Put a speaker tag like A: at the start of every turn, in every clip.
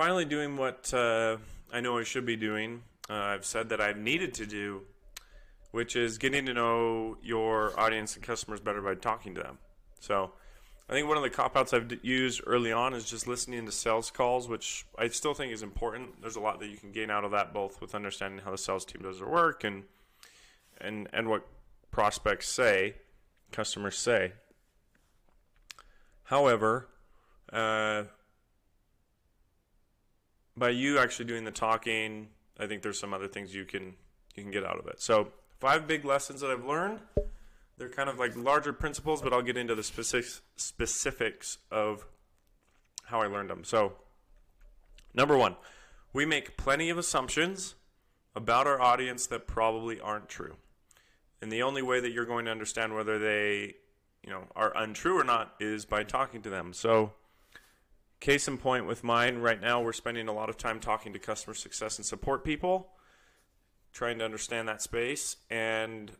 A: finally doing what uh, I know I should be doing. Uh, I've said that I've needed to do, which is getting to know your audience and customers better by talking to them. So, I think one of the cop outs I've used early on is just listening to sales calls, which I still think is important. There's a lot that you can gain out of that, both with understanding how the sales team does their work and and and what prospects say, customers say. However, uh, by you actually doing the talking, I think there's some other things you can you can get out of it. So five big lessons that I've learned. They're kind of like larger principles, but I'll get into the specifics specifics of how I learned them. So number one, we make plenty of assumptions about our audience that probably aren't true. And the only way that you're going to understand whether they, you know, are untrue or not is by talking to them. So Case in point with mine, right now we're spending a lot of time talking to customer success and support people, trying to understand that space. And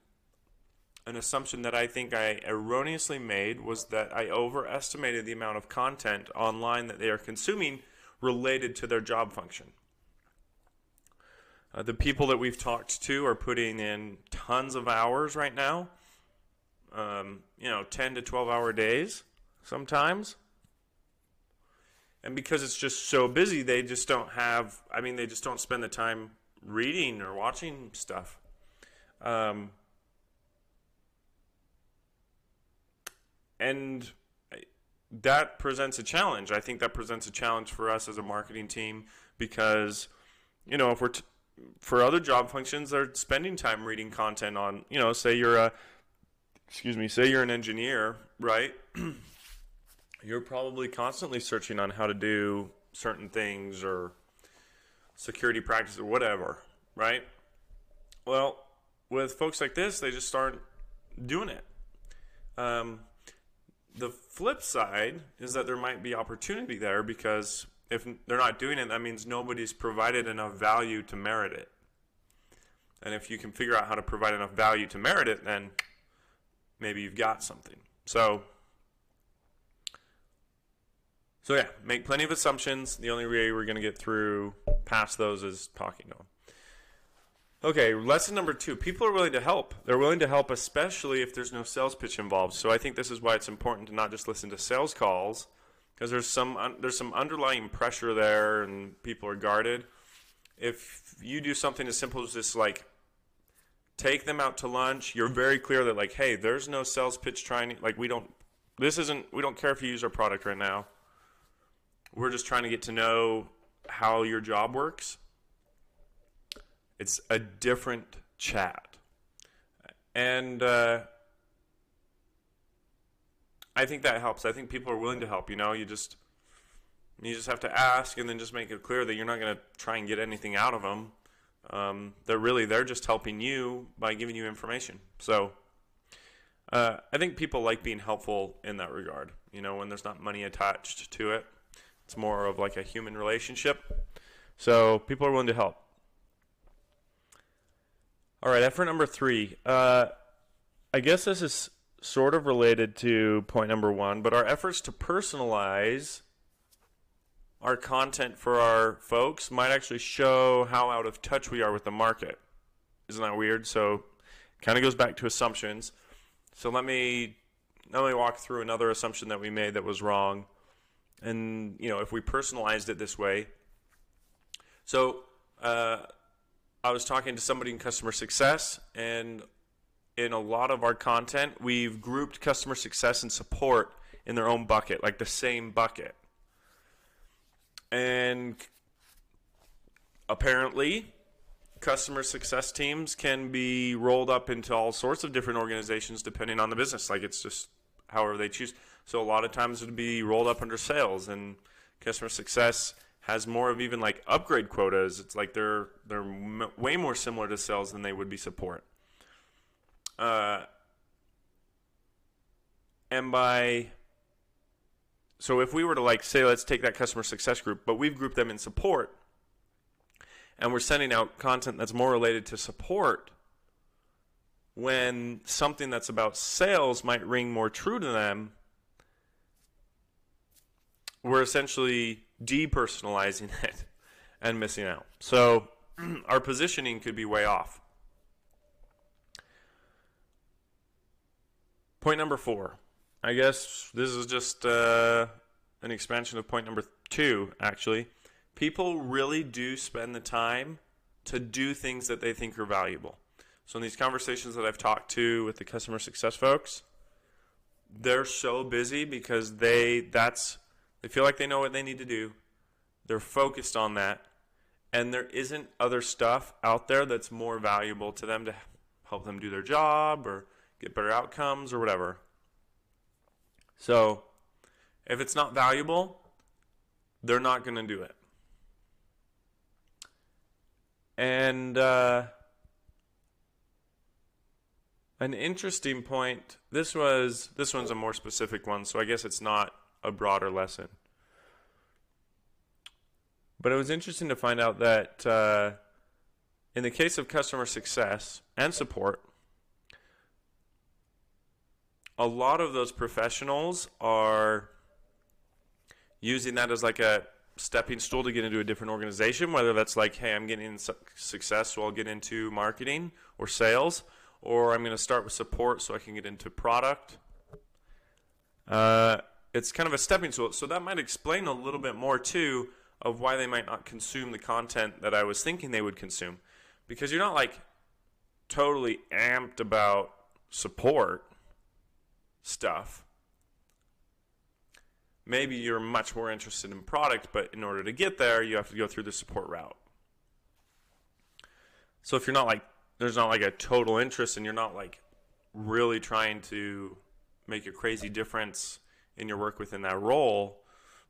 A: an assumption that I think I erroneously made was that I overestimated the amount of content online that they are consuming related to their job function. Uh, the people that we've talked to are putting in tons of hours right now, um, you know, 10 to 12 hour days sometimes and because it's just so busy they just don't have i mean they just don't spend the time reading or watching stuff. Um, and that presents a challenge. I think that presents a challenge for us as a marketing team because you know if we're t- for other job functions they're spending time reading content on you know say you're a excuse me say you're an engineer right you're probably constantly searching on how to do certain things or security practice or whatever, right? Well, with folks like this, they just start doing it. Um, the flip side is that there might be opportunity there because if they're not doing it, that means nobody's provided enough value to merit it. And if you can figure out how to provide enough value to merit it, then maybe you've got something. So, so yeah, make plenty of assumptions. The only way we're going to get through past those is talking to them. Okay, lesson number two. People are willing to help. They're willing to help, especially if there's no sales pitch involved. So I think this is why it's important to not just listen to sales calls, because there's some un- there's some underlying pressure there, and people are guarded. If you do something as simple as just like take them out to lunch, you're very clear that like, hey, there's no sales pitch trying. Like we don't. This isn't. We don't care if you use our product right now we're just trying to get to know how your job works. It's a different chat. And uh, I think that helps. I think people are willing to help. You know, you just you just have to ask and then just make it clear that you're not going to try and get anything out of them. Um, they're really they're just helping you by giving you information. So uh, I think people like being helpful in that regard. You know, when there's not money attached to it. It's more of like a human relationship. So people are willing to help. All right, effort number three. Uh, I guess this is sort of related to point number one, but our efforts to personalize our content for our folks might actually show how out of touch we are with the market. Isn't that weird? So, kind of goes back to assumptions. So let me let me walk through another assumption that we made that was wrong and you know if we personalized it this way. So uh, i was talking to somebody in customer success and in a lot of our content we've grouped customer success and support in their own bucket like the same bucket. And apparently customer success teams can be rolled up into all sorts of different organizations depending on the business. Like it's just however they choose so a lot of times it would be rolled up under sales and customer success has more of even like upgrade quotas. It's like they're they're m- way more similar to sales than they would be support. Uh, and by so if we were to like say let's take that customer success group, but we've grouped them in support, and we're sending out content that's more related to support when something that's about sales might ring more true to them we're essentially depersonalizing it and missing out. So our positioning could be way off. Point number four. I guess this is just uh, an expansion of point number two, actually. People really do spend the time to do things that they think are valuable. So, in these conversations that I've talked to with the customer success folks, they're so busy because they that's they feel like they know what they need to do. They're focused on that and there isn't other stuff out there that's more valuable to them to help them do their job or get better outcomes or whatever. So, if it's not valuable, they're not going to do it. And uh, an interesting point. This was this one's a more specific one, so I guess it's not a broader lesson. But it was interesting to find out that uh, in the case of customer success and support, a lot of those professionals are using that as like a stepping stool to get into a different organization, whether that's like, hey, I'm getting success, so I'll get into marketing or sales, or I'm going to start with support so I can get into product. Uh, it's kind of a stepping stool. So that might explain a little bit more too of why they might not consume the content that I was thinking they would consume. Because you're not like totally amped about support stuff. Maybe you're much more interested in product, but in order to get there, you have to go through the support route. So if you're not like, there's not like a total interest and you're not like really trying to make a crazy difference in your work within that role,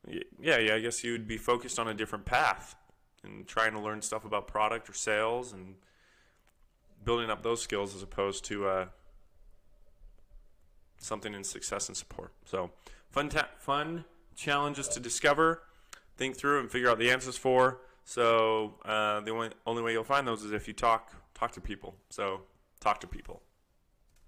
A: yeah, yeah, I guess you would be focused on a different path and trying to learn stuff about product or sales and building up those skills as opposed to uh, something in success and support. So, fun, ta- fun challenges to discover, think through, and figure out the answers for. So, uh, the only only way you'll find those is if you talk talk to people. So, talk to people.